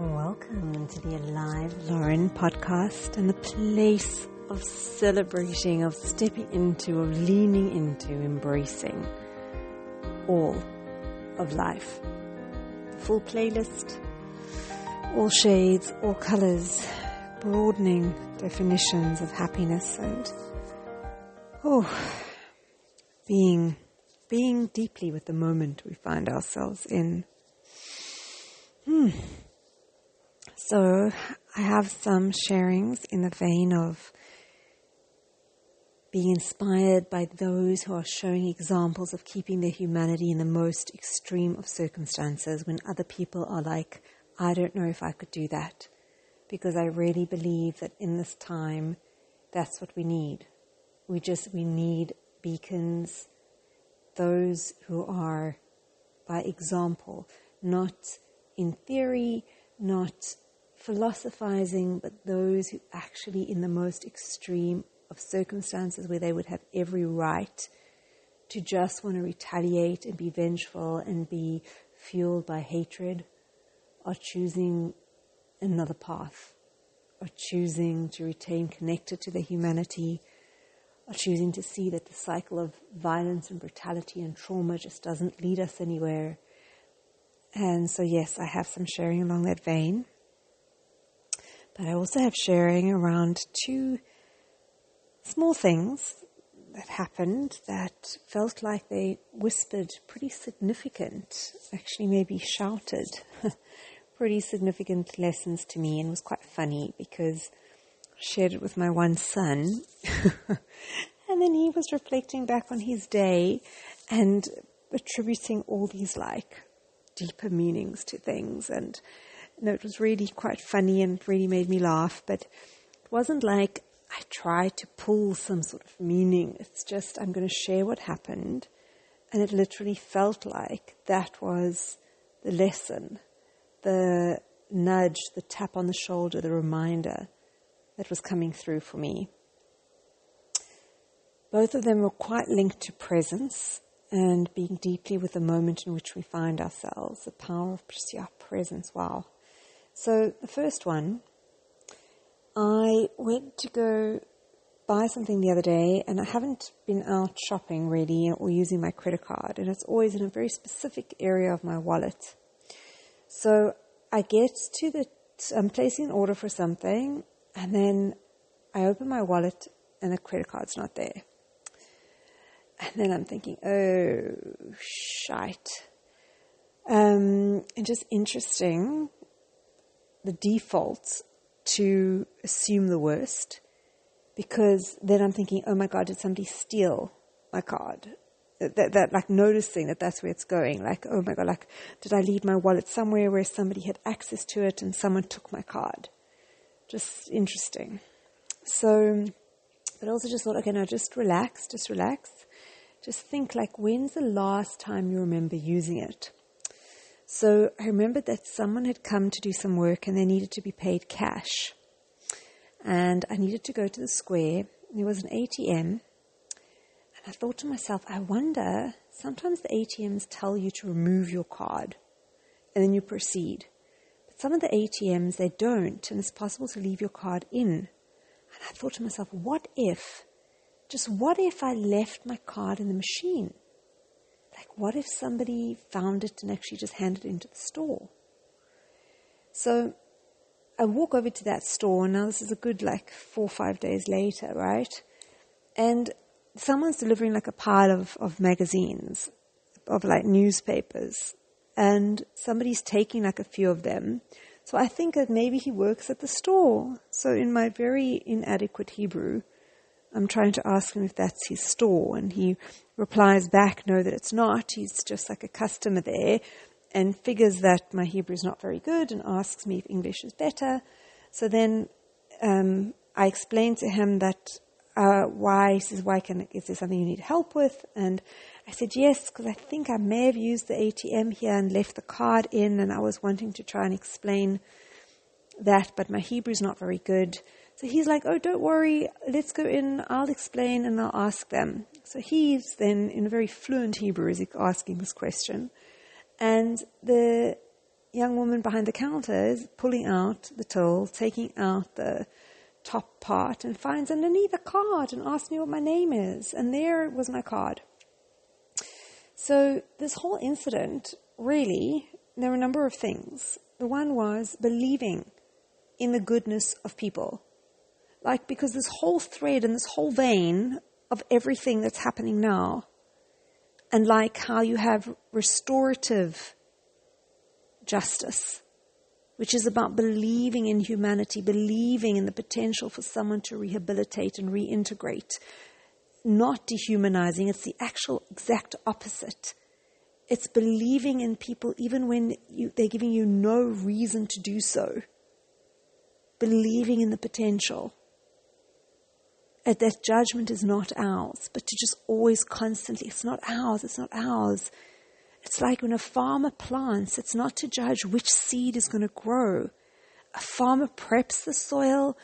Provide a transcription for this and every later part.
Welcome to the Alive Loren podcast and the place of celebrating, of stepping into, of leaning into, embracing all of life. The full playlist, all shades, all colors, broadening definitions of happiness and oh, being being deeply with the moment we find ourselves in. Hmm. So I have some sharings in the vein of being inspired by those who are showing examples of keeping their humanity in the most extreme of circumstances when other people are like, I don't know if I could do that. Because I really believe that in this time, that's what we need. We just, we need beacons, those who are by example, not in theory, not philosophizing, but those who actually, in the most extreme of circumstances where they would have every right to just want to retaliate and be vengeful and be fueled by hatred, are choosing another path, are choosing to retain connected to their humanity, are choosing to see that the cycle of violence and brutality and trauma just doesn't lead us anywhere. And so, yes, I have some sharing along that vein. But I also have sharing around two small things that happened that felt like they whispered pretty significant, actually maybe shouted pretty significant lessons to me and was quite funny because I shared it with my one son and then he was reflecting back on his day and attributing all these like deeper meanings to things and no, it was really quite funny and really made me laugh, but it wasn't like I tried to pull some sort of meaning. It's just I'm going to share what happened. And it literally felt like that was the lesson, the nudge, the tap on the shoulder, the reminder that was coming through for me. Both of them were quite linked to presence and being deeply with the moment in which we find ourselves, the power of yeah, presence. Wow. So the first one, I went to go buy something the other day and I haven't been out shopping really or using my credit card and it's always in a very specific area of my wallet. So I get to the, I'm placing an order for something and then I open my wallet and the credit card's not there. And then I'm thinking, oh, shite. Um, and just interesting the default to assume the worst because then I'm thinking, oh my God, did somebody steal my card? That, that, like noticing that that's where it's going. Like, oh my God, like, did I leave my wallet somewhere where somebody had access to it and someone took my card? Just interesting. So, but also just thought, okay, now just relax, just relax. Just think like, when's the last time you remember using it? So I remembered that someone had come to do some work and they needed to be paid cash. And I needed to go to the square. There was an ATM. And I thought to myself, I wonder, sometimes the ATMs tell you to remove your card and then you proceed. But some of the ATMs, they don't, and it's possible to leave your card in. And I thought to myself, what if, just what if I left my card in the machine? Like, what if somebody found it and actually just handed it into the store? So I walk over to that store. And now, this is a good like four or five days later, right? And someone's delivering like a pile of, of magazines, of like newspapers, and somebody's taking like a few of them. So I think that maybe he works at the store. So in my very inadequate Hebrew, I'm trying to ask him if that's his store, and he replies back, no, that it's not. He's just like a customer there, and figures that my Hebrew is not very good, and asks me if English is better. So then um, I explain to him that uh, why. He says, "Why can? Is there something you need help with?" And I said, "Yes, because I think I may have used the ATM here and left the card in, and I was wanting to try and explain that, but my Hebrew is not very good." So he's like, oh, don't worry, let's go in, I'll explain and I'll ask them. So he's then, in a very fluent Hebrew, is asking this question. And the young woman behind the counter is pulling out the till, taking out the top part, and finds underneath a card and asks me what my name is. And there was my card. So, this whole incident really, there were a number of things. The one was believing in the goodness of people. Like, because this whole thread and this whole vein of everything that's happening now, and like how you have restorative justice, which is about believing in humanity, believing in the potential for someone to rehabilitate and reintegrate, not dehumanizing. It's the actual exact opposite. It's believing in people even when you, they're giving you no reason to do so. Believing in the potential. And that judgment is not ours, but to just always constantly, it's not ours, it's not ours. It's like when a farmer plants, it's not to judge which seed is going to grow. A farmer preps the soil,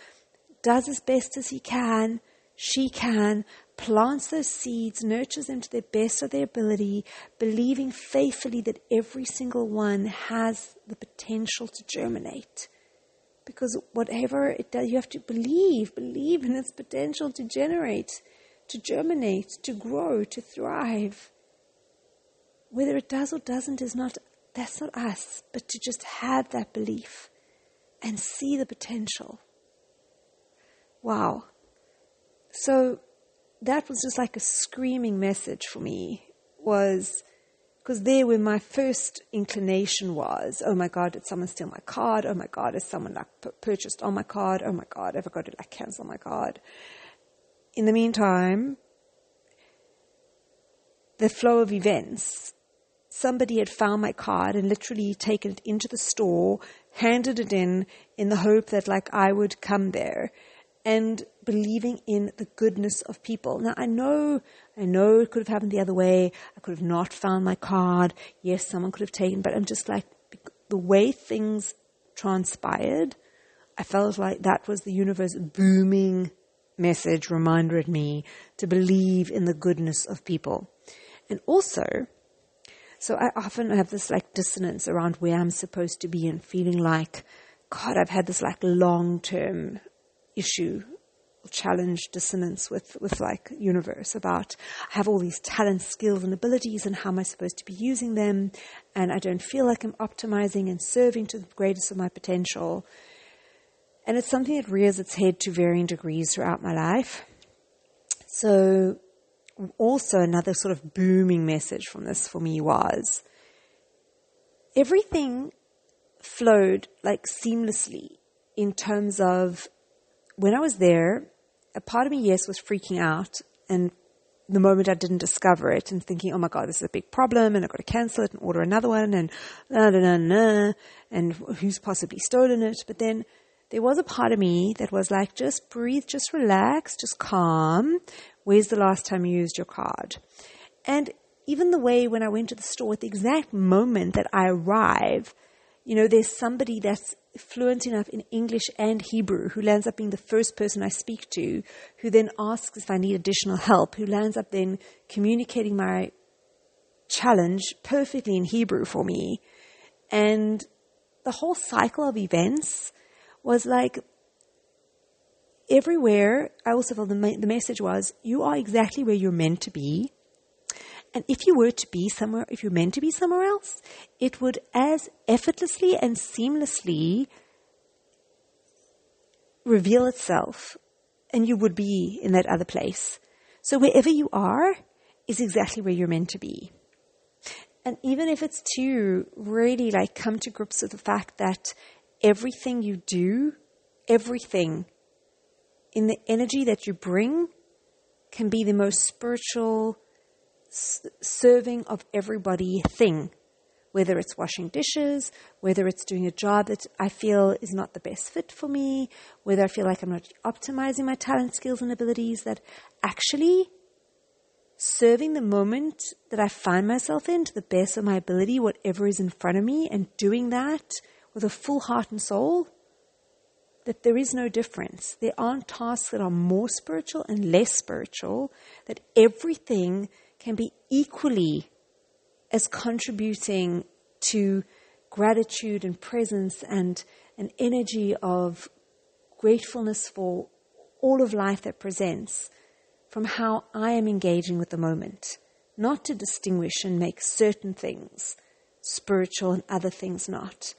does as best as he can, she can, plants those seeds, nurtures them to the best of their ability, believing faithfully that every single one has the potential to germinate. Because whatever it does, you have to believe, believe in its potential to generate, to germinate, to grow, to thrive. Whether it does or doesn't is not, that's not us, but to just have that belief and see the potential. Wow. So that was just like a screaming message for me was because there where my first inclination was, oh my God, did someone steal my card? Oh my God, is someone like p- purchased on my card? Oh my God, have I got to like cancel my card? In the meantime, the flow of events, somebody had found my card and literally taken it into the store, handed it in, in the hope that like I would come there and believing in the goodness of people. Now I know, I know it could have happened the other way. I could have not found my card. Yes, someone could have taken, but I'm just like, the way things transpired, I felt like that was the universe booming message reminder at me to believe in the goodness of people. And also, so I often have this like dissonance around where I'm supposed to be and feeling like, God, I've had this like long term issue challenge dissonance with, with like universe about I have all these talents, skills and abilities and how am I supposed to be using them and I don't feel like I'm optimizing and serving to the greatest of my potential. And it's something that rears its head to varying degrees throughout my life. So also another sort of booming message from this for me was everything flowed like seamlessly in terms of when I was there, a part of me, yes, was freaking out. And the moment I didn't discover it and thinking, oh my God, this is a big problem and I've got to cancel it and order another one and na na na na and who's possibly stolen it. But then there was a part of me that was like, just breathe, just relax, just calm. Where's the last time you used your card? And even the way when I went to the store at the exact moment that I arrive, you know, there's somebody that's fluent enough in English and Hebrew who lands up being the first person I speak to, who then asks if I need additional help, who lands up then communicating my challenge perfectly in Hebrew for me. And the whole cycle of events was like everywhere. I also felt the, the message was, you are exactly where you're meant to be. And if you were to be somewhere, if you're meant to be somewhere else, it would as effortlessly and seamlessly reveal itself and you would be in that other place. So wherever you are is exactly where you're meant to be. And even if it's to really like come to grips with the fact that everything you do, everything in the energy that you bring can be the most spiritual, serving of everybody thing, whether it's washing dishes, whether it's doing a job that I feel is not the best fit for me, whether I feel like I'm not optimizing my talent, skills, and abilities, that actually serving the moment that I find myself in to the best of my ability, whatever is in front of me, and doing that with a full heart and soul, that there is no difference. There aren't tasks that are more spiritual and less spiritual, that everything can be equally as contributing to gratitude and presence and an energy of gratefulness for all of life that presents from how I am engaging with the moment, not to distinguish and make certain things spiritual and other things not,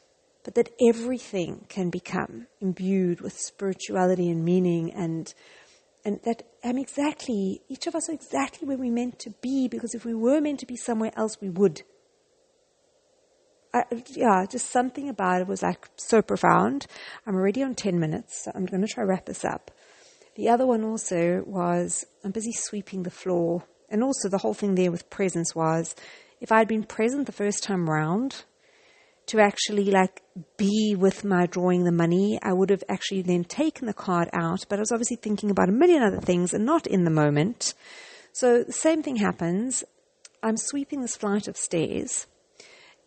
but that everything can become imbued with spirituality and meaning and and that I'm exactly each of us are exactly where we're meant to be because if we were meant to be somewhere else we would. I, yeah, just something about it was like so profound. I'm already on 10 minutes, so I'm going to try wrap this up. The other one also was I'm busy sweeping the floor. And also the whole thing there with presence was if I had been present the first time round to actually like be with my drawing the money, I would have actually then taken the card out, but I was obviously thinking about a million other things and not in the moment. So the same thing happens. I'm sweeping this flight of stairs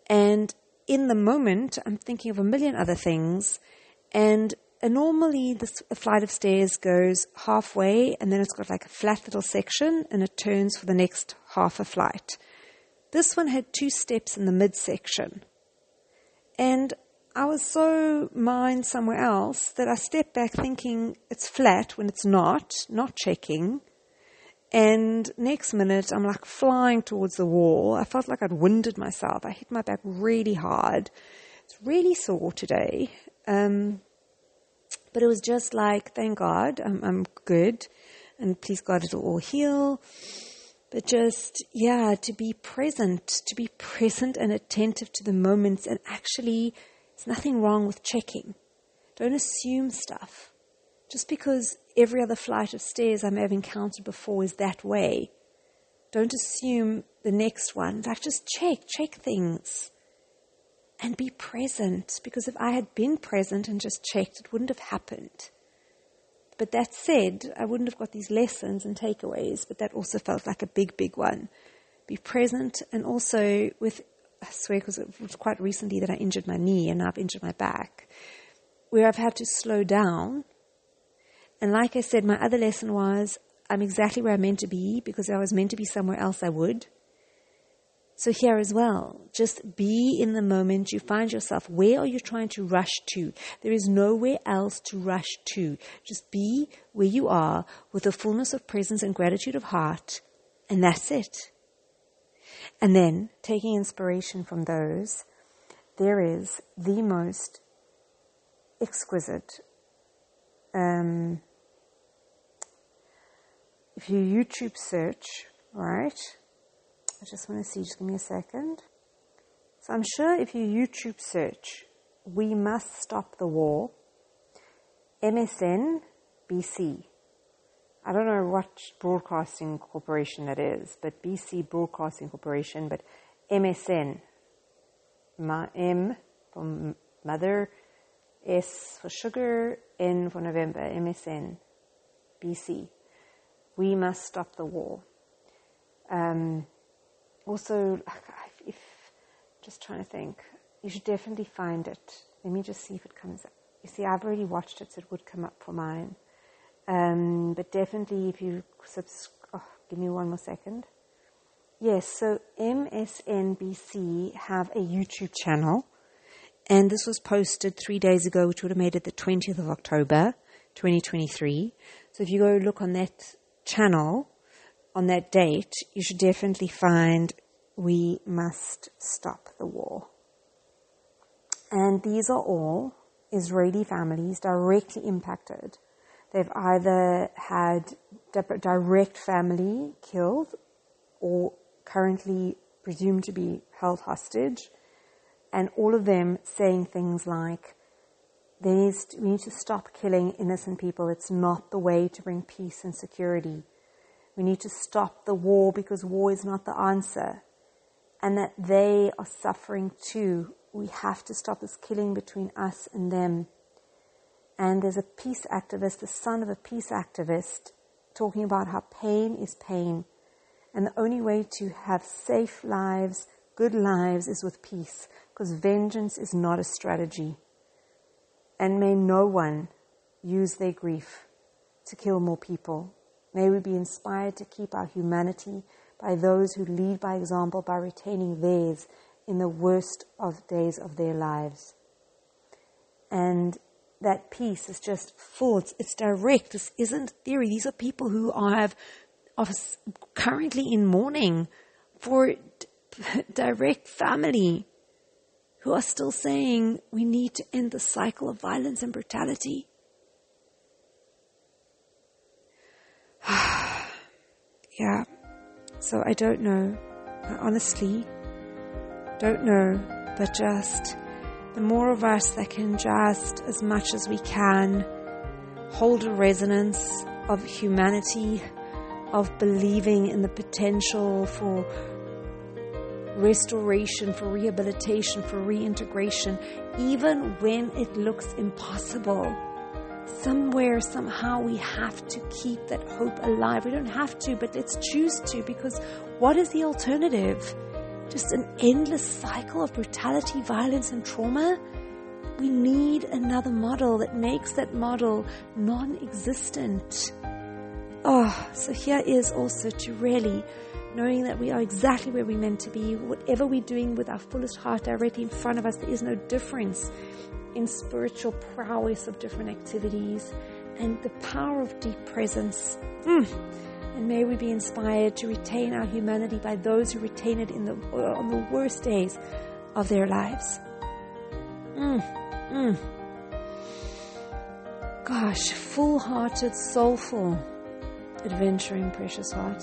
and in the moment I'm thinking of a million other things and normally this flight of stairs goes halfway and then it's got like a flat little section and it turns for the next half a flight. This one had two steps in the midsection. And I was so mind somewhere else that I stepped back thinking it's flat when it's not, not checking. And next minute, I'm like flying towards the wall. I felt like I'd winded myself. I hit my back really hard. It's really sore today. Um, but it was just like, thank God, I'm, I'm good. And please God, it'll all heal. But just, yeah, to be present, to be present and attentive to the moments. And actually, there's nothing wrong with checking. Don't assume stuff. Just because every other flight of stairs I may have encountered before is that way, don't assume the next one. Like, just check, check things and be present. Because if I had been present and just checked, it wouldn't have happened. But that said, I wouldn't have got these lessons and takeaways, but that also felt like a big, big one. Be present and also with, I swear, because it was quite recently that I injured my knee and I've injured my back, where I've had to slow down. And like I said, my other lesson was I'm exactly where I'm meant to be because I was meant to be somewhere else I would. So here as well, just be in the moment you find yourself. Where are you trying to rush to? There is nowhere else to rush to. Just be where you are with a fullness of presence and gratitude of heart, and that's it. And then, taking inspiration from those, there is the most exquisite. Um, if you YouTube search, right? I just want to see, just give me a second. So I'm sure if you YouTube search, we must stop the war, MSN BC. I don't know what broadcasting corporation that is, but BC Broadcasting Corporation, but MSN. Ma, M for mother, S for sugar, N for November, MSN, BC. We must stop the war. Um, also, if just trying to think, you should definitely find it. Let me just see if it comes up. You see, I've already watched it, so it would come up for mine. Um, but definitely, if you subscribe, oh, give me one more second. Yes, so MSNBC have a YouTube channel, and this was posted three days ago, which would have made it the 20th of October, 2023. So if you go look on that channel, on that date, you should definitely find We Must Stop the War. And these are all Israeli families directly impacted. They've either had direct family killed or currently presumed to be held hostage, and all of them saying things like, we need to stop killing innocent people. It's not the way to bring peace and security. We need to stop the war because war is not the answer. And that they are suffering too. We have to stop this killing between us and them. And there's a peace activist, the son of a peace activist, talking about how pain is pain. And the only way to have safe lives, good lives, is with peace, because vengeance is not a strategy. And may no one use their grief to kill more people. May we be inspired to keep our humanity by those who lead by example by retaining theirs in the worst of days of their lives. And that peace is just full. It's, it's direct. This isn't theory. These are people who are, are currently in mourning for d- direct family who are still saying we need to end the cycle of violence and brutality. yeah. So I don't know. I honestly don't know, but just the more of us that can just, as much as we can, hold a resonance of humanity, of believing in the potential for restoration, for rehabilitation, for reintegration, even when it looks impossible. Somewhere, somehow, we have to keep that hope alive. We don't have to, but let's choose to because what is the alternative? Just an endless cycle of brutality, violence, and trauma? We need another model that makes that model non existent. Oh, ah, so here is also to really knowing that we are exactly where we're meant to be. Whatever we're doing with our fullest heart directly in front of us, there is no difference in spiritual prowess of different activities and the power of deep presence. Mm. And may we be inspired to retain our humanity by those who retain it in the, on the worst days of their lives. Mm. Mm. Gosh, full hearted, soulful, adventuring, precious heart.